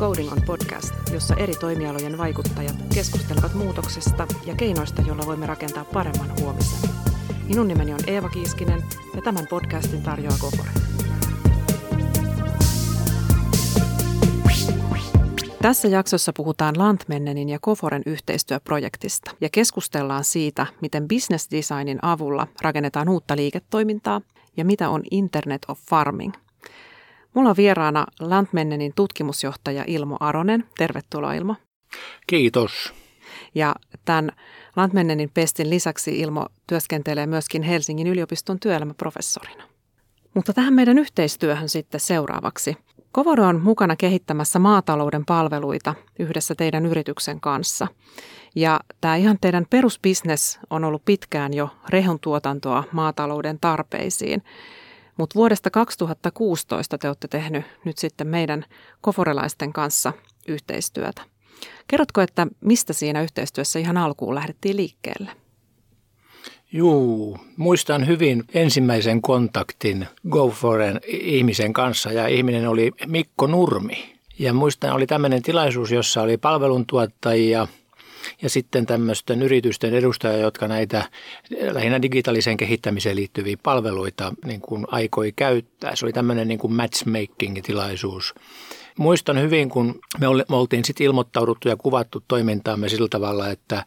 Coding on podcast, jossa eri toimialojen vaikuttajat keskustelevat muutoksesta ja keinoista, joilla voimme rakentaa paremman huomisen. Minun nimeni on Eeva Kiiskinen ja tämän podcastin tarjoaa Kokore. Tässä jaksossa puhutaan Lantmennenin ja Koforen yhteistyöprojektista ja keskustellaan siitä, miten business designin avulla rakennetaan uutta liiketoimintaa ja mitä on Internet of Farming – Mulla on vieraana Lantmennenin tutkimusjohtaja Ilmo Aronen. Tervetuloa Ilmo. Kiitos. Ja tämän Lantmennenin pestin lisäksi Ilmo työskentelee myöskin Helsingin yliopiston työelämäprofessorina. Mutta tähän meidän yhteistyöhön sitten seuraavaksi. Kovoro on mukana kehittämässä maatalouden palveluita yhdessä teidän yrityksen kanssa. Ja tämä ihan teidän perusbisnes on ollut pitkään jo rehun tuotantoa maatalouden tarpeisiin. Mutta vuodesta 2016 te olette tehnyt nyt sitten meidän koforelaisten kanssa yhteistyötä. Kerrotko, että mistä siinä yhteistyössä ihan alkuun lähdettiin liikkeelle? Juu, muistan hyvin ensimmäisen kontaktin GoForen ihmisen kanssa ja ihminen oli Mikko Nurmi. Ja muistan, oli tämmöinen tilaisuus, jossa oli palveluntuottajia – ja sitten tämmöisten yritysten edustajia, jotka näitä lähinnä digitaaliseen kehittämiseen liittyviä palveluita niin kuin aikoi käyttää. Se oli tämmöinen niin kuin matchmaking-tilaisuus. Muistan hyvin, kun me oltiin sitten ilmoittauduttu ja kuvattu toimintaamme sillä tavalla, että,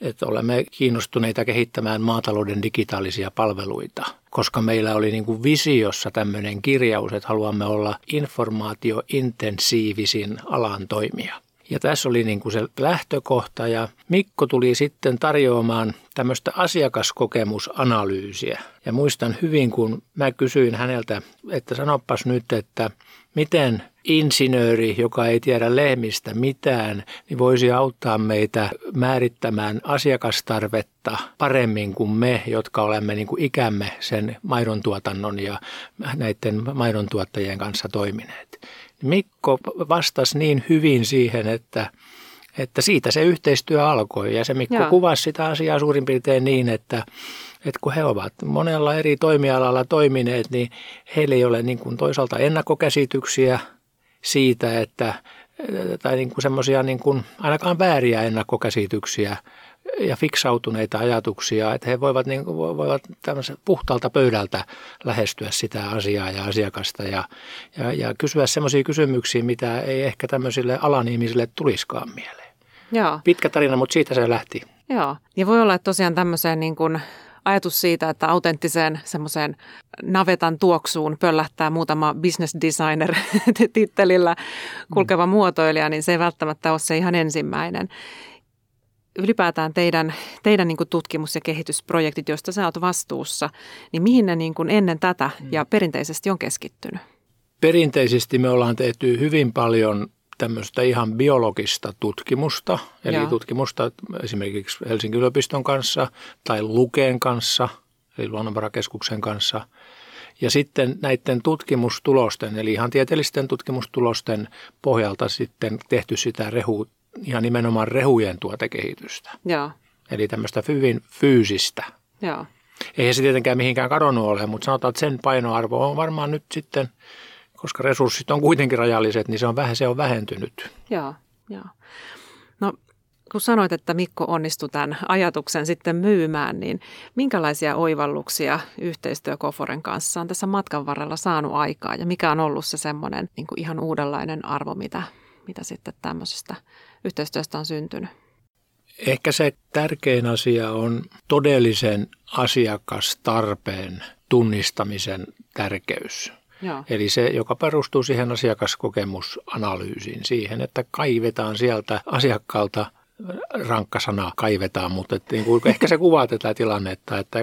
että olemme kiinnostuneita kehittämään maatalouden digitaalisia palveluita, koska meillä oli niin kuin visiossa tämmöinen kirjaus, että haluamme olla informaatiointensiivisin alan toimija. Ja tässä oli niin kuin se lähtökohta ja Mikko tuli sitten tarjoamaan tämmöistä asiakaskokemusanalyysiä. Ja muistan hyvin, kun mä kysyin häneltä, että sanopas nyt, että miten insinööri, joka ei tiedä lehmistä mitään, niin voisi auttaa meitä määrittämään asiakastarvetta paremmin kuin me, jotka olemme niin kuin ikämme sen maidontuotannon ja näiden maidontuottajien kanssa toimineet. Mikko vastasi niin hyvin siihen, että, että siitä se yhteistyö alkoi. Ja se Mikko Joo. kuvasi sitä asiaa suurin piirtein niin, että, että kun he ovat monella eri toimialalla toimineet, niin heillä ei ole niin kuin toisaalta ennakkokäsityksiä siitä, että tai niin kuin semmoisia niin kuin ainakaan vääriä ennakkokäsityksiä ja fiksautuneita ajatuksia, että he voivat, niin kuin, voivat puhtaalta pöydältä lähestyä sitä asiaa ja asiakasta ja, ja, ja kysyä sellaisia kysymyksiä, mitä ei ehkä tämmöisille alan ihmisille tuliskaan mieleen. Joo. Pitkä tarina, mutta siitä se lähti. Joo, ja voi olla, että tosiaan tämmöiseen niin kuin ajatus siitä, että autenttiseen semmoiseen navetan tuoksuun pöllähtää muutama business designer tittelillä kulkeva mm. muotoilija, niin se ei välttämättä ole se ihan ensimmäinen ylipäätään teidän, teidän niin tutkimus- ja kehitysprojektit, joista sä oot vastuussa, niin mihin ne niin ennen tätä ja mm. perinteisesti on keskittynyt? Perinteisesti me ollaan tehty hyvin paljon tämmöistä ihan biologista tutkimusta, eli Joo. tutkimusta esimerkiksi Helsingin yliopiston kanssa tai Lukeen kanssa, eli Luonnonvarakeskuksen kanssa. Ja sitten näiden tutkimustulosten, eli ihan tieteellisten tutkimustulosten pohjalta sitten tehty sitä rehu, ihan nimenomaan rehujen tuotekehitystä. Joo. Eli tämmöistä hyvin fyysistä. Joo. Eihän se tietenkään mihinkään kadonnut ole, mutta sanotaan, että sen painoarvo on varmaan nyt sitten, koska resurssit on kuitenkin rajalliset, niin se on, vähän, se on vähentynyt. Joo, joo. No kun sanoit, että Mikko onnistui tämän ajatuksen sitten myymään, niin minkälaisia oivalluksia yhteistyö Koforen kanssa on tässä matkan varrella saanut aikaa ja mikä on ollut se semmoinen niin kuin ihan uudenlainen arvo, mitä, mitä sitten tämmöisestä yhteistyöstä on syntynyt? Ehkä se tärkein asia on todellisen asiakastarpeen tunnistamisen tärkeys. Joo. Eli se, joka perustuu siihen asiakaskokemusanalyysiin, siihen, että kaivetaan sieltä asiakkaalta rankka sana kaivetaan, mutta että niin kuin, ehkä se kuvaa tätä tilannetta, että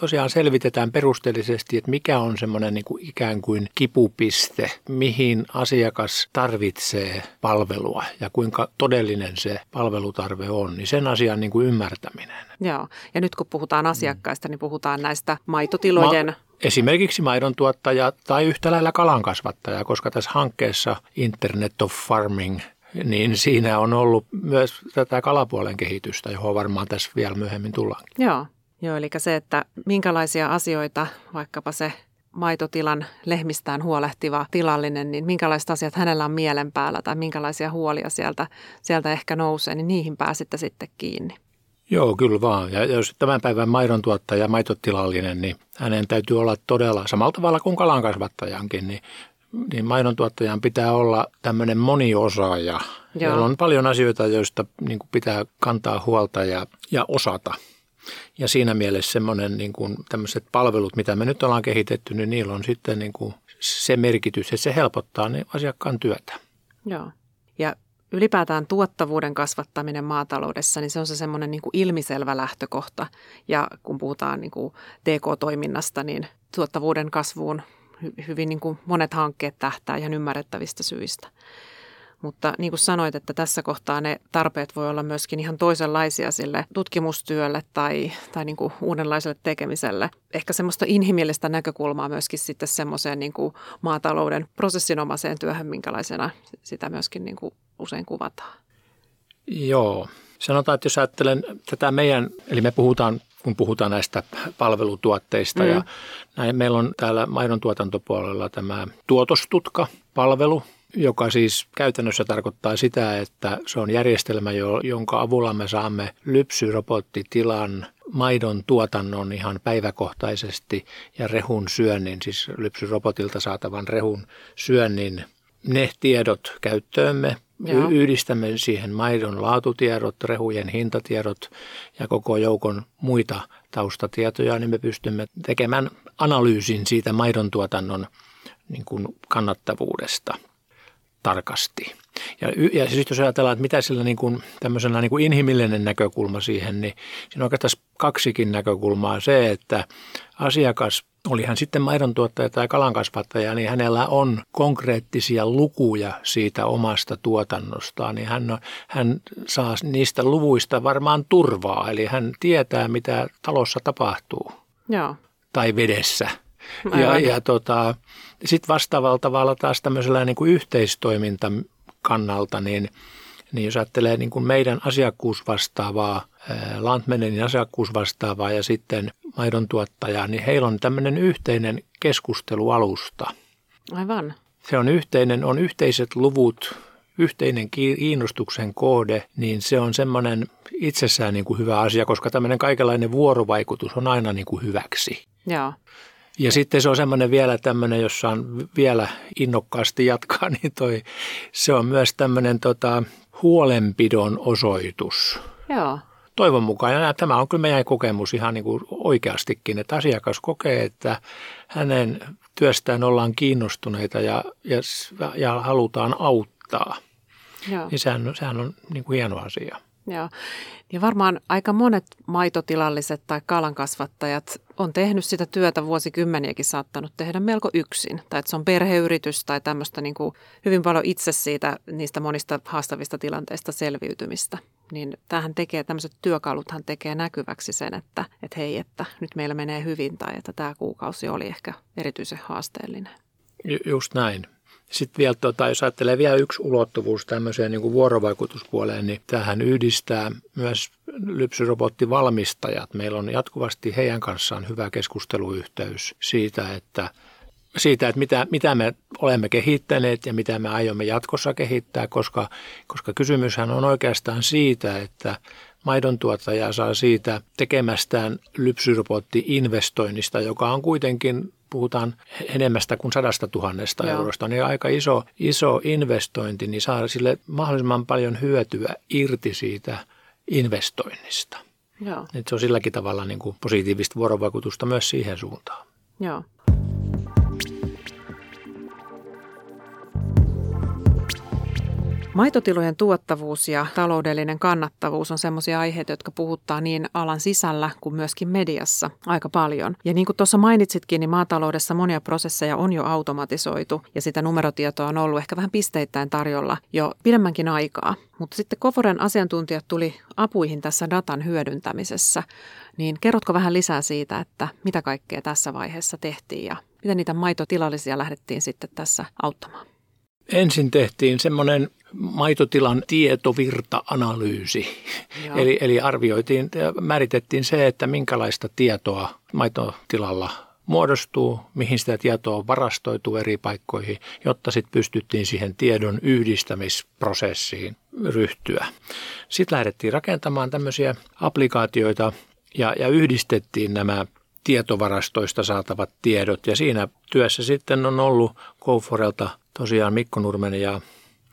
tosiaan selvitetään perusteellisesti, että mikä on semmoinen niin kuin ikään kuin kipupiste, mihin asiakas tarvitsee palvelua ja kuinka todellinen se palvelutarve on, niin sen asian niin kuin ymmärtäminen. Joo, ja nyt kun puhutaan asiakkaista, niin puhutaan näistä maitotilojen... Ma- Esimerkiksi maidon tuottaja tai yhtä lailla kalankasvattaja, koska tässä hankkeessa Internet of Farming – niin siinä on ollut myös tätä kalapuolen kehitystä, johon varmaan tässä vielä myöhemmin tullaan. Joo, Joo eli se, että minkälaisia asioita vaikkapa se maitotilan lehmistään huolehtiva tilallinen, niin minkälaiset asiat hänellä on mielen päällä tai minkälaisia huolia sieltä, sieltä ehkä nousee, niin niihin pääsitte sitten kiinni. Joo, kyllä vaan. Ja jos tämän päivän maidon tuottaja, maitotilallinen, niin hänen täytyy olla todella samalla tavalla kuin kalan kasvattajankin, niin, niin maidon tuottajan pitää olla tämmöinen moniosaaja. Meillä on paljon asioita, joista niin kuin pitää kantaa huolta ja, ja osata. Ja siinä mielessä semmoinen niin kuin tämmöiset palvelut, mitä me nyt ollaan kehitetty, niin niillä on sitten niin kuin se merkitys, että se helpottaa niin asiakkaan työtä. Joo. Ylipäätään tuottavuuden kasvattaminen maataloudessa, niin se on se semmoinen niin ilmiselvä lähtökohta. Ja kun puhutaan niin kuin TK-toiminnasta, niin tuottavuuden kasvuun hyvin niin kuin monet hankkeet tähtää ihan ymmärrettävistä syistä. Mutta niin kuin sanoit, että tässä kohtaa ne tarpeet voi olla myöskin ihan toisenlaisia sille tutkimustyölle tai, tai niin kuin uudenlaiselle tekemiselle. Ehkä semmoista inhimillistä näkökulmaa myöskin sitten semmoiseen niin kuin maatalouden prosessinomaiseen työhön, minkälaisena sitä myöskin niin kuin usein kuvataan. Joo. Sanotaan, että jos ajattelen tätä meidän, eli me puhutaan kun puhutaan näistä palvelutuotteista. Mm. Ja näin, meillä on täällä maidon tuotantopuolella tämä tuotostutka-palvelu, joka siis käytännössä tarkoittaa sitä, että se on järjestelmä, jonka avulla me saamme lypsyrobottitilan maidon tuotannon ihan päiväkohtaisesti ja rehun syönnin, siis lypsyrobotilta saatavan rehun syönnin ne tiedot käyttöömme. Joo. Yhdistämme siihen maidon laatutiedot, rehujen hintatiedot ja koko joukon muita taustatietoja, niin me pystymme tekemään analyysin siitä maidon tuotannon niin kuin kannattavuudesta tarkasti. Ja, ja siis jos ajatellaan, että mitä sillä niin kuin, tämmöisenä niin kuin inhimillinen näkökulma siihen, niin siinä on oikeastaan kaksikin näkökulmaa. Se, että asiakas, oli hän sitten maidon tuottaja tai kalankasvattaja, niin hänellä on konkreettisia lukuja siitä omasta tuotannostaan, niin hän, hän saa niistä luvuista varmaan turvaa, eli hän tietää, mitä talossa tapahtuu. Joo. Tai vedessä. Ja, ja tota, sitten vastaavalla tavalla taas tämmöisellä niin kuin yhteistoiminta kannalta, niin, niin jos ajattelee niin kuin meidän asiakkuusvastaavaa, Lantmenenin asiakkuusvastaavaa ja sitten maidon tuottajaa, niin heillä on tämmöinen yhteinen keskustelualusta. Aivan. Se on yhteinen, on yhteiset luvut, yhteinen kiinnostuksen koode, niin se on semmoinen itsessään niin kuin hyvä asia, koska tämmöinen kaikenlainen vuorovaikutus on aina niin kuin hyväksi. Joo. Ja sitten se on semmoinen vielä tämmöinen, jossa on vielä innokkaasti jatkaa, niin toi, se on myös tämmöinen tota, huolenpidon osoitus. Joo. Toivon mukaan, ja tämä on kyllä meidän kokemus ihan niin kuin oikeastikin, että asiakas kokee, että hänen työstään ollaan kiinnostuneita ja, ja, ja halutaan auttaa. Joo. Niin sehän, sehän on niin kuin hieno asia. Joo. Ja varmaan aika monet maitotilalliset tai kalankasvattajat on tehnyt sitä työtä vuosikymmeniäkin saattanut tehdä melko yksin. Tai että se on perheyritys tai tämmöistä niin kuin hyvin paljon itse siitä niistä monista haastavista tilanteista selviytymistä. Niin tähän tekee, tämmöiset työkaluthan tekee näkyväksi sen, että, että hei, että nyt meillä menee hyvin tai että tämä kuukausi oli ehkä erityisen haasteellinen. Just näin. Sitten vielä, tota, jos ajattelee vielä yksi ulottuvuus tämmöiseen niin kuin vuorovaikutuspuoleen, niin tähän yhdistää myös lypsyrobottivalmistajat. Meillä on jatkuvasti heidän kanssaan hyvä keskusteluyhteys siitä, että siitä, että mitä, mitä me olemme kehittäneet ja mitä me aiomme jatkossa kehittää, koska, koska kysymyshän on oikeastaan siitä, että maidon tuottaja saa siitä tekemästään lypsyrobotti-investoinnista, joka on kuitenkin puhutaan enemmästä kuin sadasta tuhannesta eurosta, niin aika iso, iso investointi, niin saa sille mahdollisimman paljon hyötyä irti siitä investoinnista. Joo. Et se on silläkin tavalla niin kuin positiivista vuorovaikutusta myös siihen suuntaan. Joo. Maitotilojen tuottavuus ja taloudellinen kannattavuus on sellaisia aiheita, jotka puhuttaa niin alan sisällä kuin myöskin mediassa aika paljon. Ja niin kuin tuossa mainitsitkin, niin maataloudessa monia prosesseja on jo automatisoitu ja sitä numerotietoa on ollut ehkä vähän pisteittäin tarjolla jo pidemmänkin aikaa. Mutta sitten Koforen asiantuntijat tuli apuihin tässä datan hyödyntämisessä. Niin kerrotko vähän lisää siitä, että mitä kaikkea tässä vaiheessa tehtiin ja miten niitä maitotilallisia lähdettiin sitten tässä auttamaan? Ensin tehtiin semmoinen maitotilan tietovirta-analyysi. Eli, eli arvioitiin, määritettiin se, että minkälaista tietoa maitotilalla muodostuu, mihin sitä tietoa on varastoitu eri paikkoihin, jotta sitten pystyttiin siihen tiedon yhdistämisprosessiin ryhtyä. Sitten lähdettiin rakentamaan tämmöisiä applikaatioita ja, ja yhdistettiin nämä tietovarastoista saatavat tiedot. Ja siinä työssä sitten on ollut Kouforelta tosiaan Mikko Nurmen ja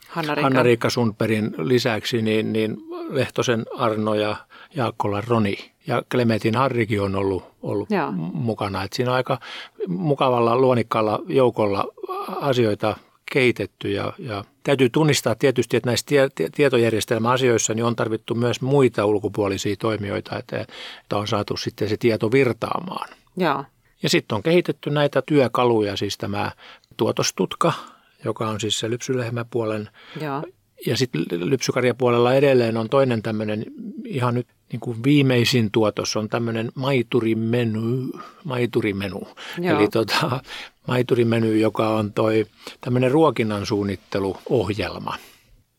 Hanna-Riikka Sundbergin lisäksi niin, niin Lehtosen Arno ja Jaakkola Roni ja Klementin Harrikin on ollut, ollut mukana. Et siinä on aika mukavalla luonikkaalla joukolla asioita kehitetty ja, ja täytyy tunnistaa tietysti, että näissä tie, tietojärjestelmäasioissa niin on tarvittu myös muita ulkopuolisia toimijoita, että, että on saatu sitten se tieto virtaamaan. Ja, ja sitten on kehitetty näitä työkaluja, siis tämä tuotostutka, joka on siis se lypsylehmäpuolen ja, ja sitten lypsykarjapuolella edelleen on toinen tämmöinen ihan nyt niin kuin viimeisin tuotos on tämmöinen maiturimenu, maiturimenu. Joo. Eli tota, maiturimenu, joka on toi tämmöinen ruokinnan suunnitteluohjelma.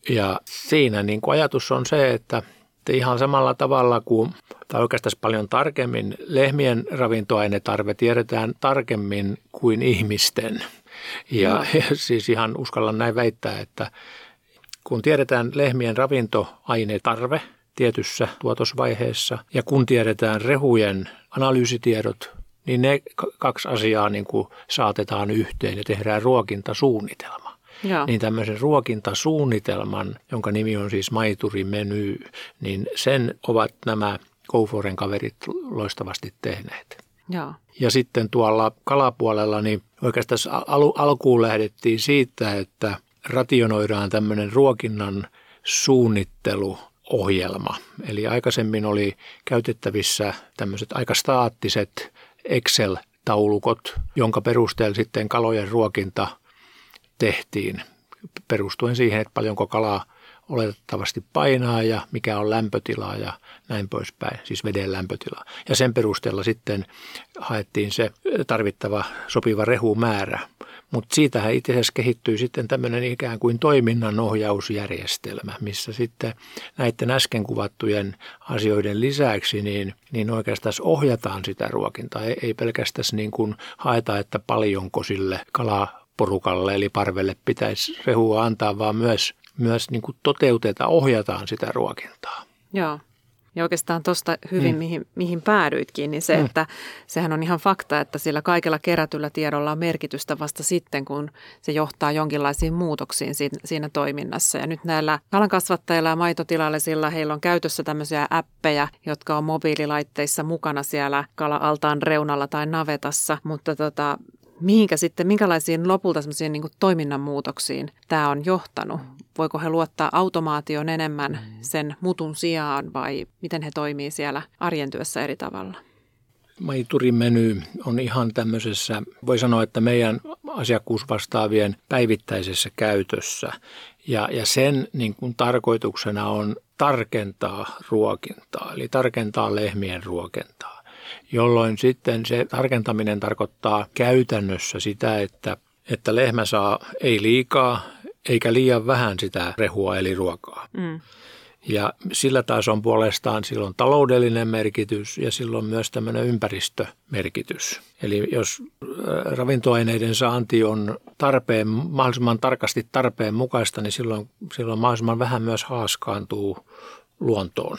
Ja siinä niin kuin ajatus on se, että ihan samalla tavalla kuin, tai oikeastaan paljon tarkemmin, lehmien ravintoainetarve tiedetään tarkemmin kuin ihmisten. Ja, no. ja siis ihan uskallan näin väittää, että kun tiedetään lehmien ravintoainetarve tietyssä tuotosvaiheessa ja kun tiedetään rehujen analyysitiedot, niin ne kaksi asiaa niin kuin saatetaan yhteen ja tehdään ruokintasuunnitelma. Joo. Niin tämmöisen ruokintasuunnitelman, jonka nimi on siis maiturimeny, niin sen ovat nämä Kouforen kaverit loistavasti tehneet. Joo. Ja sitten tuolla kalapuolella, niin oikeastaan al- alkuun lähdettiin siitä, että rationoidaan tämmöinen ruokinnan suunnitteluohjelma. Eli aikaisemmin oli käytettävissä tämmöiset aika staattiset Excel-taulukot, jonka perusteella sitten kalojen ruokinta tehtiin perustuen siihen, että paljonko kalaa oletettavasti painaa ja mikä on lämpötila ja näin poispäin, siis veden lämpötila. Ja sen perusteella sitten haettiin se tarvittava sopiva rehumäärä. Mutta siitähän itse asiassa kehittyy sitten tämmöinen ikään kuin toiminnanohjausjärjestelmä, missä sitten näiden äsken kuvattujen asioiden lisäksi niin, niin oikeastaan ohjataan sitä ruokintaa. Ei, ei pelkästään niin kuin haeta, että paljonko sille kalaporukalle eli parvelle pitäisi rehua antaa, vaan myös, myös niin kuin toteutetaan, ohjataan sitä ruokintaa. Joo. Ja oikeastaan tuosta hyvin, mm. mihin, mihin päädyitkin, niin se, mm. että sehän on ihan fakta, että sillä kaikella kerätyllä tiedolla on merkitystä vasta sitten, kun se johtaa jonkinlaisiin muutoksiin siinä, siinä toiminnassa. Ja nyt näillä kalankasvattajilla ja maitotilallisilla heillä on käytössä tämmöisiä appeja, jotka on mobiililaitteissa mukana siellä kala-altaan reunalla tai navetassa, mutta tota, mihinkä sitten, minkälaisiin lopulta semmoisiin niin toiminnan muutoksiin tämä on johtanut? Voiko he luottaa automaation enemmän mm. sen mutun sijaan vai miten he toimii siellä arjen työssä eri tavalla? Maiturimeny on ihan tämmöisessä, voi sanoa, että meidän asiakkuusvastaavien päivittäisessä käytössä. Ja, ja sen niin kuin tarkoituksena on tarkentaa ruokintaa, eli tarkentaa lehmien ruokintaa jolloin sitten se tarkentaminen tarkoittaa käytännössä sitä, että, että lehmä saa ei liikaa eikä liian vähän sitä rehua eli ruokaa. Mm. Ja sillä taas on puolestaan silloin taloudellinen merkitys ja silloin myös tämmöinen ympäristömerkitys. Eli jos ravintoaineiden saanti on tarpeen, mahdollisimman tarkasti tarpeen mukaista, niin silloin, silloin mahdollisimman vähän myös haaskaantuu luontoon.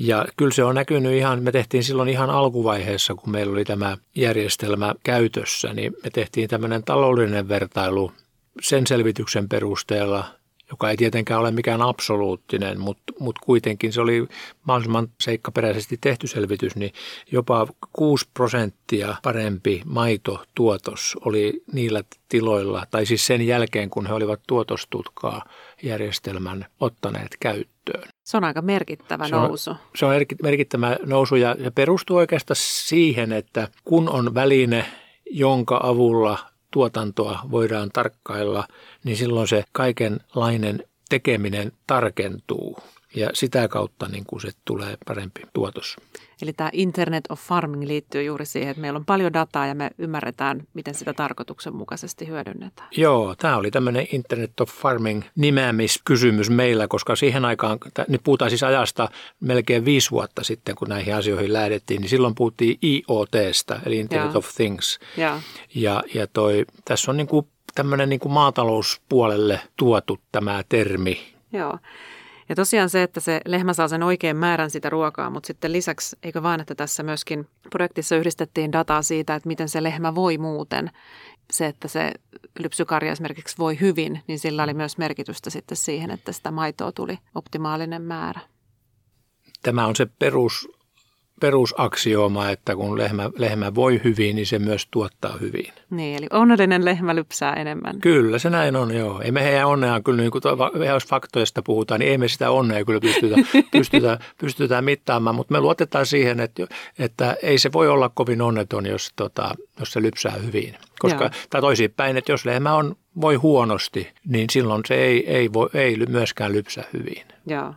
Ja kyllä se on näkynyt ihan, me tehtiin silloin ihan alkuvaiheessa, kun meillä oli tämä järjestelmä käytössä, niin me tehtiin tämmöinen taloudellinen vertailu sen selvityksen perusteella, joka ei tietenkään ole mikään absoluuttinen, mutta, mutta kuitenkin se oli mahdollisimman seikkaperäisesti tehty selvitys, niin jopa 6 prosenttia parempi maitotuotos oli niillä tiloilla, tai siis sen jälkeen, kun he olivat tuotostutkaa järjestelmän ottaneet käyttöön. Se on aika merkittävä se nousu. On, se on merkittävä nousu ja se perustuu oikeastaan siihen, että kun on väline, jonka avulla tuotantoa voidaan tarkkailla, niin silloin se kaikenlainen tekeminen tarkentuu ja sitä kautta niin kuin se tulee parempi tuotos. Eli tämä Internet of Farming liittyy juuri siihen, että meillä on paljon dataa ja me ymmärretään, miten sitä tarkoituksenmukaisesti hyödynnetään. Joo, tämä oli tämmöinen Internet of Farming nimeämiskysymys meillä, koska siihen aikaan, nyt puhutaan siis ajasta melkein viisi vuotta sitten, kun näihin asioihin lähdettiin, niin silloin puhuttiin IoTstä, eli Internet ja. of Things. Ja, ja, ja toi, tässä on niin kuin tämmöinen niin kuin maatalouspuolelle tuotu tämä termi. Joo. Ja tosiaan se, että se lehmä saa sen oikean määrän sitä ruokaa, mutta sitten lisäksi, eikö vaan, että tässä myöskin projektissa yhdistettiin dataa siitä, että miten se lehmä voi muuten. Se, että se lypsykarja esimerkiksi voi hyvin, niin sillä oli myös merkitystä sitten siihen, että sitä maitoa tuli optimaalinen määrä. Tämä on se perus perusaksiooma, että kun lehmä, lehmä voi hyvin, niin se myös tuottaa hyvin. Niin, eli onnellinen lehmä lypsää enemmän. Kyllä, se näin on, joo. Ei me heidän onneaan kyllä, niin kuin jos faktoista puhutaan, niin ei me sitä onnea kyllä pystytä, pystytä, pystytään mittaamaan, mutta me luotetaan siihen, että, että ei se voi olla kovin onneton, jos, tota, jos se lypsää hyvin. Koska, joo. tai toisinpäin, että jos lehmä on, voi huonosti, niin silloin se ei, ei, voi, ei myöskään lypsää hyvin. Joo.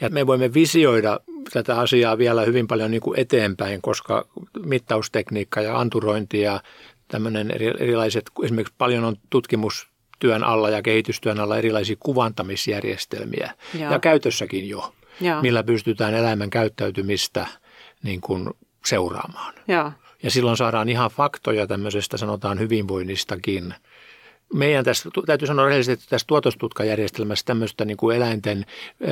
Ja me voimme visioida tätä asiaa vielä hyvin paljon niin kuin eteenpäin, koska mittaustekniikka ja anturointi ja tämmöinen erilaiset, esimerkiksi paljon on tutkimustyön alla ja kehitystyön alla erilaisia kuvantamisjärjestelmiä Joo. ja käytössäkin jo, Joo. millä pystytään eläimen käyttäytymistä niin kuin seuraamaan. Joo. Ja silloin saadaan ihan faktoja tämmöisestä sanotaan hyvinvoinnistakin – meidän tässä, täytyy sanoa rehellisesti, että tässä tuotostutkajärjestelmässä tämmöistä niin kuin eläinten ö,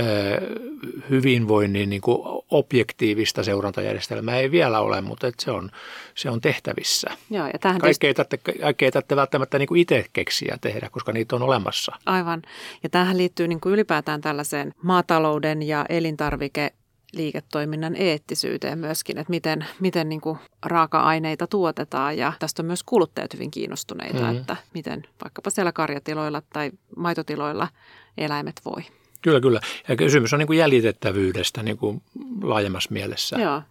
hyvinvoinnin niin kuin objektiivista seurantajärjestelmää ei vielä ole, mutta että se, on, se on tehtävissä. Joo, ja tähän kaikki, ei tarvitse, kaikki ei tarvitse välttämättä niin kuin itse keksiä tehdä, koska niitä on olemassa. Aivan. Ja tähän liittyy niin kuin ylipäätään tällaiseen maatalouden ja elintarvike liiketoiminnan eettisyyteen myöskin, että miten, miten niin kuin raaka-aineita tuotetaan ja tästä on myös kuluttajat hyvin kiinnostuneita, mm-hmm. että miten vaikkapa siellä karjatiloilla tai maitotiloilla eläimet voi. Kyllä, kyllä. Ja kysymys on niin kuin jäljitettävyydestä niin kuin laajemmassa mielessä. Joo,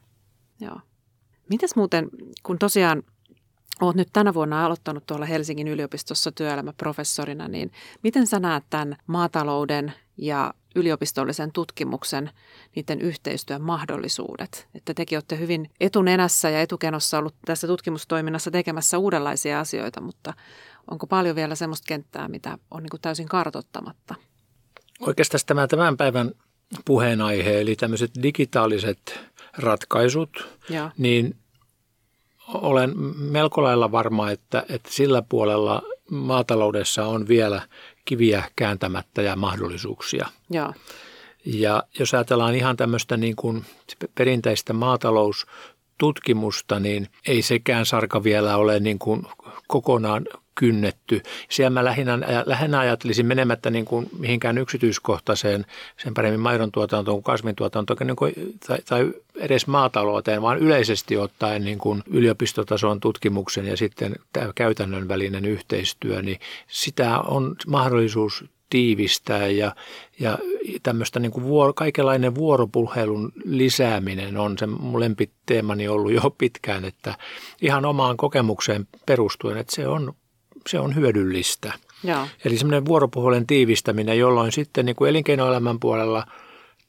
joo. Mites muuten, kun tosiaan Olet nyt tänä vuonna aloittanut tuolla Helsingin yliopistossa työelämäprofessorina, niin miten sä näet tämän maatalouden ja yliopistollisen tutkimuksen, niiden yhteistyön mahdollisuudet. Että tekin olette hyvin etunenässä ja etukenossa ollut tässä tutkimustoiminnassa tekemässä uudenlaisia asioita, mutta onko paljon vielä sellaista kenttää, mitä on niin täysin kartottamatta? Oikeastaan tämä tämän päivän puheenaihe, eli tämmöiset digitaaliset ratkaisut, ja. niin olen melko lailla varma, että, että sillä puolella maataloudessa on vielä kiviä kääntämättä ja mahdollisuuksia. Ja, ja jos ajatellaan ihan tämmöistä niin kuin perinteistä maataloustutkimusta, niin ei sekään sarka vielä ole niin kuin kokonaan kynnetty. Siellä mä lähinnä, lähinnä ajattelisin menemättä niin kuin mihinkään yksityiskohtaiseen, sen paremmin maidon tuotantoon kuin kasvintuotantoon niin kuin, tai, tai edes maatalouteen, vaan yleisesti ottaen niin kuin yliopistotason tutkimuksen ja sitten käytännön välinen yhteistyö, niin sitä on mahdollisuus tiivistää ja, ja tämmöistä niin kuin vuoro, kaikenlainen vuoropuhelun lisääminen on se mun lempiteemani ollut jo pitkään, että ihan omaan kokemukseen perustuen, että se on se on hyödyllistä. Joo. Eli semmoinen vuoropuhelun tiivistäminen, jolloin sitten niin kuin elinkeinoelämän puolella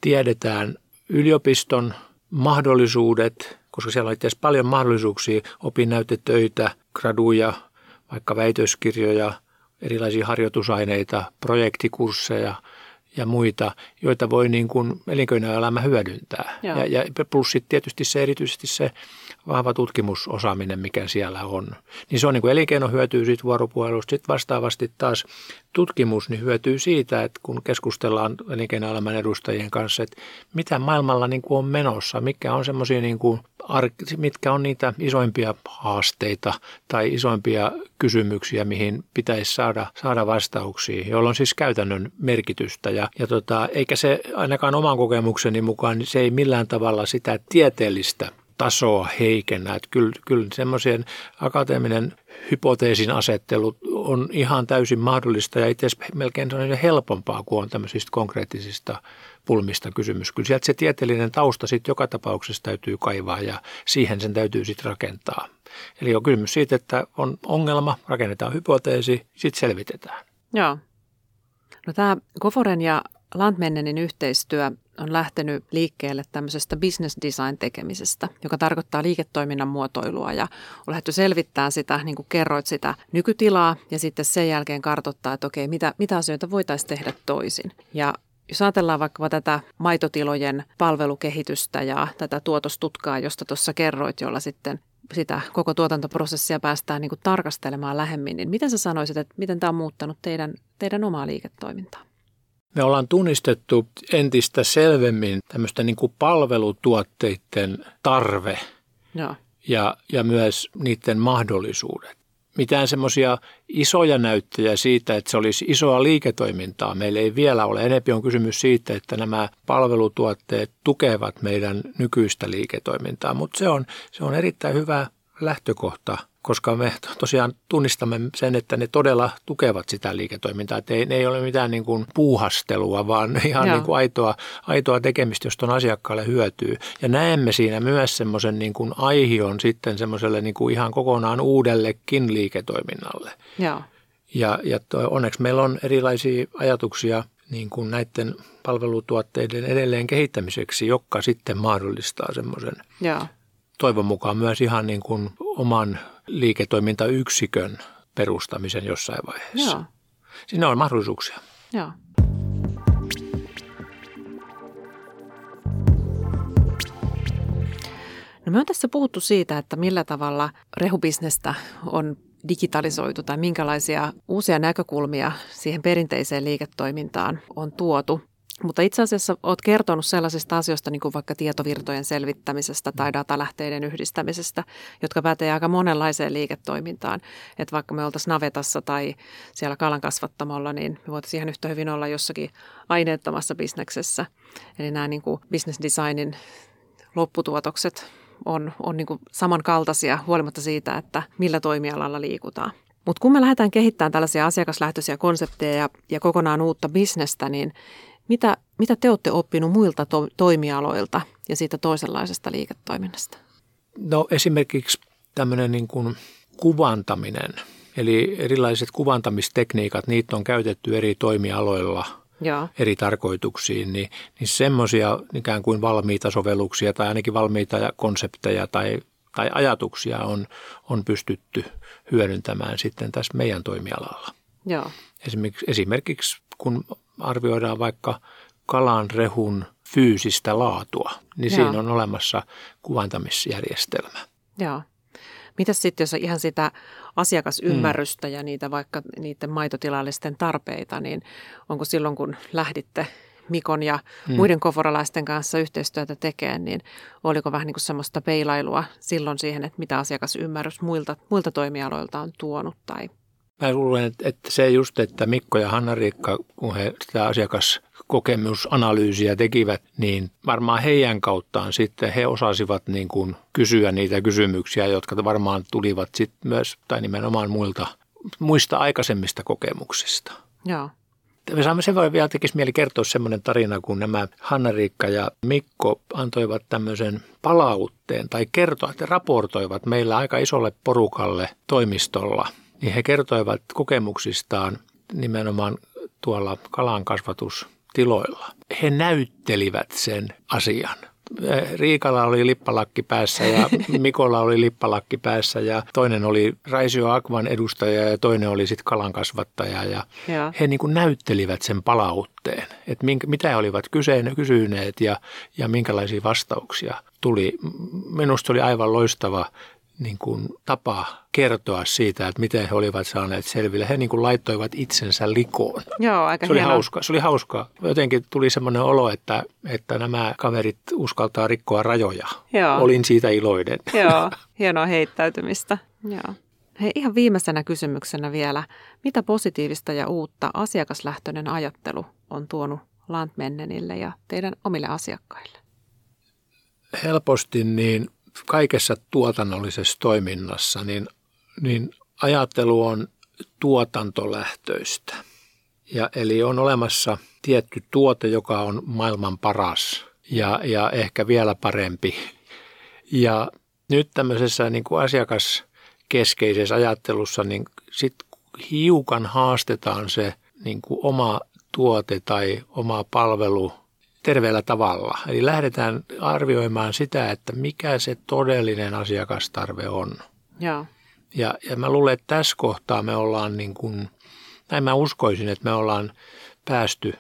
tiedetään yliopiston mahdollisuudet, koska siellä on itse asiassa paljon mahdollisuuksia, opinnäytetöitä, graduja, vaikka väitöskirjoja, erilaisia harjoitusaineita, projektikursseja ja muita, joita voi niin kuin elinkeinoelämä hyödyntää. Ja, ja plus sitten tietysti se erityisesti se vahva tutkimusosaaminen, mikä siellä on. Niin se on niin kuin elinkeino hyötyy siitä vuoropuhelusta. Sitten vastaavasti taas tutkimus niin hyötyy siitä, että kun keskustellaan elinkeinoelämän edustajien kanssa, että mitä maailmalla niin kuin on menossa, mikä on semmoisia niin kuin mitkä on niitä isoimpia haasteita tai isoimpia kysymyksiä, mihin pitäisi saada, saada vastauksia, joilla on siis käytännön merkitystä. Ja, ja tota, eikä se ainakaan oman kokemukseni mukaan, niin se ei millään tavalla sitä tieteellistä tasoa heikennä. Että kyllä, kyllä semmoisen akateeminen hypoteesin asettelu on ihan täysin mahdollista ja itse asiassa melkein helpompaa kuin on tämmöisistä konkreettisista pulmista kysymys. Kyllä sieltä se tieteellinen tausta sitten joka tapauksessa täytyy kaivaa ja siihen sen täytyy sitten rakentaa. Eli on kysymys siitä, että on ongelma, rakennetaan hypoteesi, sitten selvitetään. Joo. No tämä Koforen ja Landmennenin yhteistyö on lähtenyt liikkeelle tämmöisestä business design tekemisestä, joka tarkoittaa liiketoiminnan muotoilua ja on lähdetty selvittämään sitä, niin kuin kerroit sitä nykytilaa ja sitten sen jälkeen kartoittaa, että okei, mitä, mitä asioita voitaisiin tehdä toisin. Ja jos ajatellaan vaikka tätä maitotilojen palvelukehitystä ja tätä tuotostutkaa, josta tuossa kerroit, jolla sitten sitä koko tuotantoprosessia päästään niin kuin tarkastelemaan lähemmin, niin miten sä sanoisit, että miten tämä on muuttanut teidän, teidän omaa liiketoimintaa? Me ollaan tunnistettu entistä selvemmin tämmöistä niin kuin palvelutuotteiden tarve Joo. Ja, ja myös niiden mahdollisuudet. Mitään semmoisia isoja näyttöjä siitä, että se olisi isoa liiketoimintaa. Meillä ei vielä ole. Enempi on kysymys siitä, että nämä palvelutuotteet tukevat meidän nykyistä liiketoimintaa, mutta se on, se on erittäin hyvä lähtökohta koska me tosiaan tunnistamme sen, että ne todella tukevat sitä liiketoimintaa. Että ei, ne ei ole mitään niin kuin puuhastelua, vaan ihan niin kuin aitoa, aitoa tekemistä, josta on asiakkaalle hyötyy. Ja näemme siinä myös semmoisen niin kuin aihion sitten semmoiselle niin kuin ihan kokonaan uudellekin liiketoiminnalle. Joo. Ja, ja toi, onneksi meillä on erilaisia ajatuksia niin kuin näiden palvelutuotteiden edelleen kehittämiseksi, joka sitten mahdollistaa semmoisen. Toivon mukaan myös ihan niin kuin oman liiketoimintayksikön perustamisen jossain vaiheessa. Joo. Siinä on mahdollisuuksia. Joo. No me on tässä puhuttu siitä, että millä tavalla rehubisnestä on digitalisoitu tai minkälaisia uusia näkökulmia siihen perinteiseen liiketoimintaan on tuotu. Mutta itse asiassa olet kertonut sellaisista asioista, niin kuin vaikka tietovirtojen selvittämisestä tai datalähteiden yhdistämisestä, jotka pätee aika monenlaiseen liiketoimintaan. Että vaikka me oltaisiin navetassa tai siellä kalan kasvattamolla, niin me voitaisiin ihan yhtä hyvin olla jossakin aineettomassa bisneksessä. Eli nämä niin kuin business designin lopputuotokset on, on niin kuin samankaltaisia huolimatta siitä, että millä toimialalla liikutaan. Mutta kun me lähdetään kehittämään tällaisia asiakaslähtöisiä konsepteja ja, ja kokonaan uutta bisnestä, niin mitä, mitä te olette oppinut muilta to- toimialoilta ja siitä toisenlaisesta liiketoiminnasta? No esimerkiksi tämmöinen niin kuin kuvantaminen, eli erilaiset kuvantamistekniikat, niitä on käytetty eri toimialoilla Joo. eri tarkoituksiin, niin, niin semmoisia ikään kuin valmiita sovelluksia tai ainakin valmiita konsepteja tai, tai ajatuksia on, on pystytty hyödyntämään sitten tässä meidän toimialalla. Joo. Esimerkiksi, esimerkiksi kun arvioidaan vaikka kalan rehun fyysistä laatua, niin Joo. siinä on olemassa kuvantamisjärjestelmä. Joo. Mitäs sitten, jos ihan sitä asiakasymmärrystä mm. ja niitä vaikka niiden maitotilallisten tarpeita, niin onko silloin, kun lähditte Mikon ja mm. muiden koforalaisten kanssa yhteistyötä tekemään, niin oliko vähän niin kuin semmoista peilailua silloin siihen, että mitä asiakasymmärrys muilta, muilta toimialoilta on tuonut tai Mä luulen, että se just, että Mikko ja Hanna-Riikka, kun he sitä asiakaskokemusanalyysiä tekivät, niin varmaan heidän kauttaan sitten he osasivat niin kuin kysyä niitä kysymyksiä, jotka varmaan tulivat sitten myös tai nimenomaan muilta, muista aikaisemmista kokemuksista. Joo. Me saamme sen voi vielä tekisi mieli kertoa semmoinen tarina, kun nämä Hanna-Riikka ja Mikko antoivat tämmöisen palautteen tai kertoa, että raportoivat meillä aika isolle porukalle toimistolla – niin he kertoivat kokemuksistaan nimenomaan tuolla kalan kasvatustiloilla. He näyttelivät sen asian. Riikalla oli lippalakki päässä ja Mikolla oli lippalakki päässä ja toinen oli Raisio Akvan edustaja ja toinen oli sitten kalankasvattaja. Ja ja. he niin kuin näyttelivät sen palautteen, että minkä, mitä he olivat kysyneet ja, ja minkälaisia vastauksia tuli. Minusta oli aivan loistava niin kuin tapa kertoa siitä, että miten he olivat saaneet selville. He niin kuin laittoivat itsensä likoon. Joo, aika se oli hieno. hauska. Se oli hauska. Jotenkin tuli semmoinen olo, että, että nämä kaverit uskaltaa rikkoa rajoja. Joo. Olin siitä iloinen. Joo, hienoa heittäytymistä. Joo. Hei, ihan viimeisenä kysymyksenä vielä. Mitä positiivista ja uutta asiakaslähtöinen ajattelu on tuonut Lantmennenille ja teidän omille asiakkaille? Helposti niin kaikessa tuotannollisessa toiminnassa, niin, niin ajattelu on tuotantolähtöistä. Ja, eli on olemassa tietty tuote, joka on maailman paras ja, ja ehkä vielä parempi. Ja nyt tämmöisessä niin kuin asiakaskeskeisessä ajattelussa niin sit hiukan haastetaan se niin kuin oma tuote tai oma palvelu terveellä tavalla. Eli lähdetään arvioimaan sitä, että mikä se todellinen asiakastarve on. Joo. Ja, ja mä luulen, että tässä kohtaa me ollaan niin kuin, näin mä uskoisin, että me ollaan päästy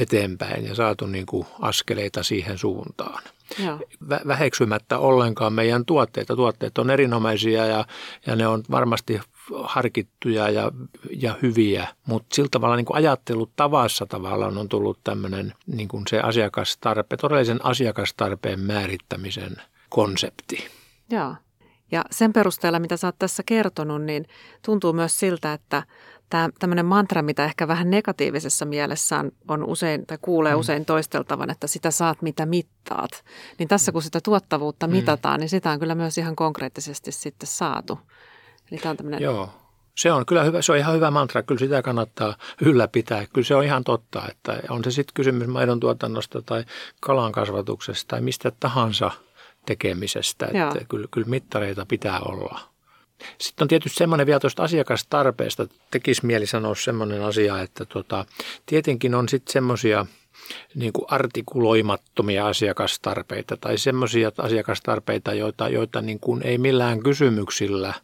eteenpäin ja saatu niin kuin askeleita siihen suuntaan. Joo. Väheksymättä ollenkaan meidän tuotteita. Tuotteet on erinomaisia ja, ja ne on varmasti harkittuja ja, ja hyviä, mutta sillä tavalla niin kuin ajattelutavassa tavallaan on tullut tämmöinen niin kuin se asiakastarpe, todellisen asiakastarpeen määrittämisen konsepti. Joo. Ja sen perusteella, mitä sä oot tässä kertonut, niin tuntuu myös siltä, että tämä tämmöinen mantra, mitä ehkä vähän negatiivisessa mielessä on, on usein, tai kuulee mm. usein toisteltavan, että sitä saat mitä mittaat. Niin tässä kun sitä tuottavuutta mm. mitataan, niin sitä on kyllä myös ihan konkreettisesti sitten saatu. Eli tämä on tämmöinen... Joo. Se on kyllä hyvä, se on ihan hyvä mantra, kyllä sitä kannattaa ylläpitää. Kyllä se on ihan totta, että on se sitten kysymys maidon tuotannosta tai kalan kasvatuksesta tai mistä tahansa tekemisestä, että Joo. kyllä, kyllä mittareita pitää olla. Sitten on tietysti semmoinen vielä tuosta asiakastarpeesta, tekisi mieli sanoa semmoinen asia, että tota, tietenkin on sitten semmoisia niin kuin artikuloimattomia asiakastarpeita tai semmoisia asiakastarpeita, joita, joita niin kuin ei millään kysymyksillä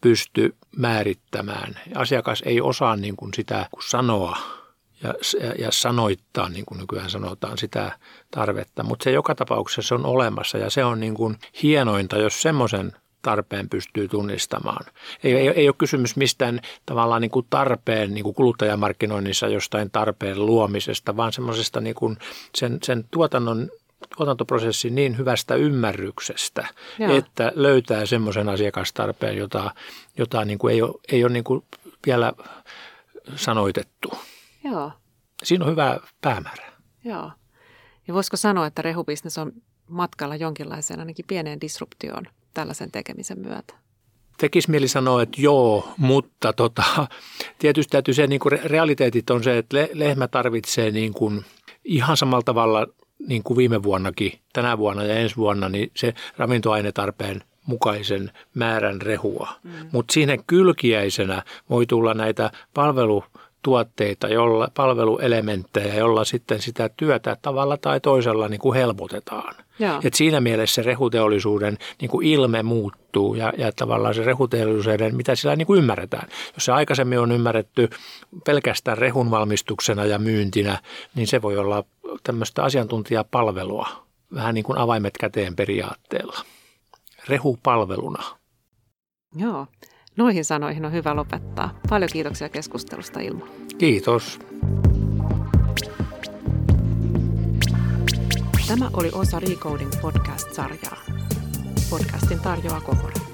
pysty määrittämään. Asiakas ei osaa niin kuin sitä sanoa ja, ja sanoittaa, niin kuin nykyään sanotaan, sitä tarvetta. Mutta se joka tapauksessa on olemassa ja se on niin kuin hienointa, jos semmoisen tarpeen pystyy tunnistamaan. Ei, ei, ei ole kysymys mistään tavallaan niin kuin tarpeen niin kuin kuluttajamarkkinoinnissa jostain tarpeen luomisesta, vaan semmoisesta niin kuin sen, sen tuotannon tuotantoprosessin niin hyvästä ymmärryksestä, Joo. että löytää semmoisen asiakastarpeen, jota, jota niin kuin ei ole, ei ole niin kuin vielä sanoitettu. Joo. Siinä on hyvä päämäärä. Joo. Ja voisiko sanoa, että rehubisnes on matkalla jonkinlaiseen ainakin pieneen disruptioon tällaisen tekemisen myötä? Tekisi mieli sanoa, että joo, mutta tota, tietysti täytyy se, niin kuin realiteetit on se, että lehmä tarvitsee niin kuin ihan samalla tavalla niin kuin viime vuonnakin, tänä vuonna ja ensi vuonna, niin se ravintoainetarpeen mukaisen määrän rehua. Mm. Mutta siinä kylkiäisenä voi tulla näitä palvelu tuotteita, jolla, palveluelementtejä, jolla sitten sitä työtä tavalla tai toisella niin kuin helpotetaan. Et siinä mielessä se rehuteollisuuden niin kuin ilme muuttuu ja, ja tavallaan se rehuteollisuuden, mitä sillä niin kuin ymmärretään. Jos se aikaisemmin on ymmärretty pelkästään rehun valmistuksena ja myyntinä, niin se voi olla tämmöistä asiantuntijapalvelua, vähän niin kuin avaimet käteen periaatteella. Rehupalveluna. Joo. Noihin sanoihin on hyvä lopettaa. Paljon kiitoksia keskustelusta Ilmo. Kiitos. Tämä oli osa Recoding podcast-sarjaa. Podcastin tarjoaa Kokore.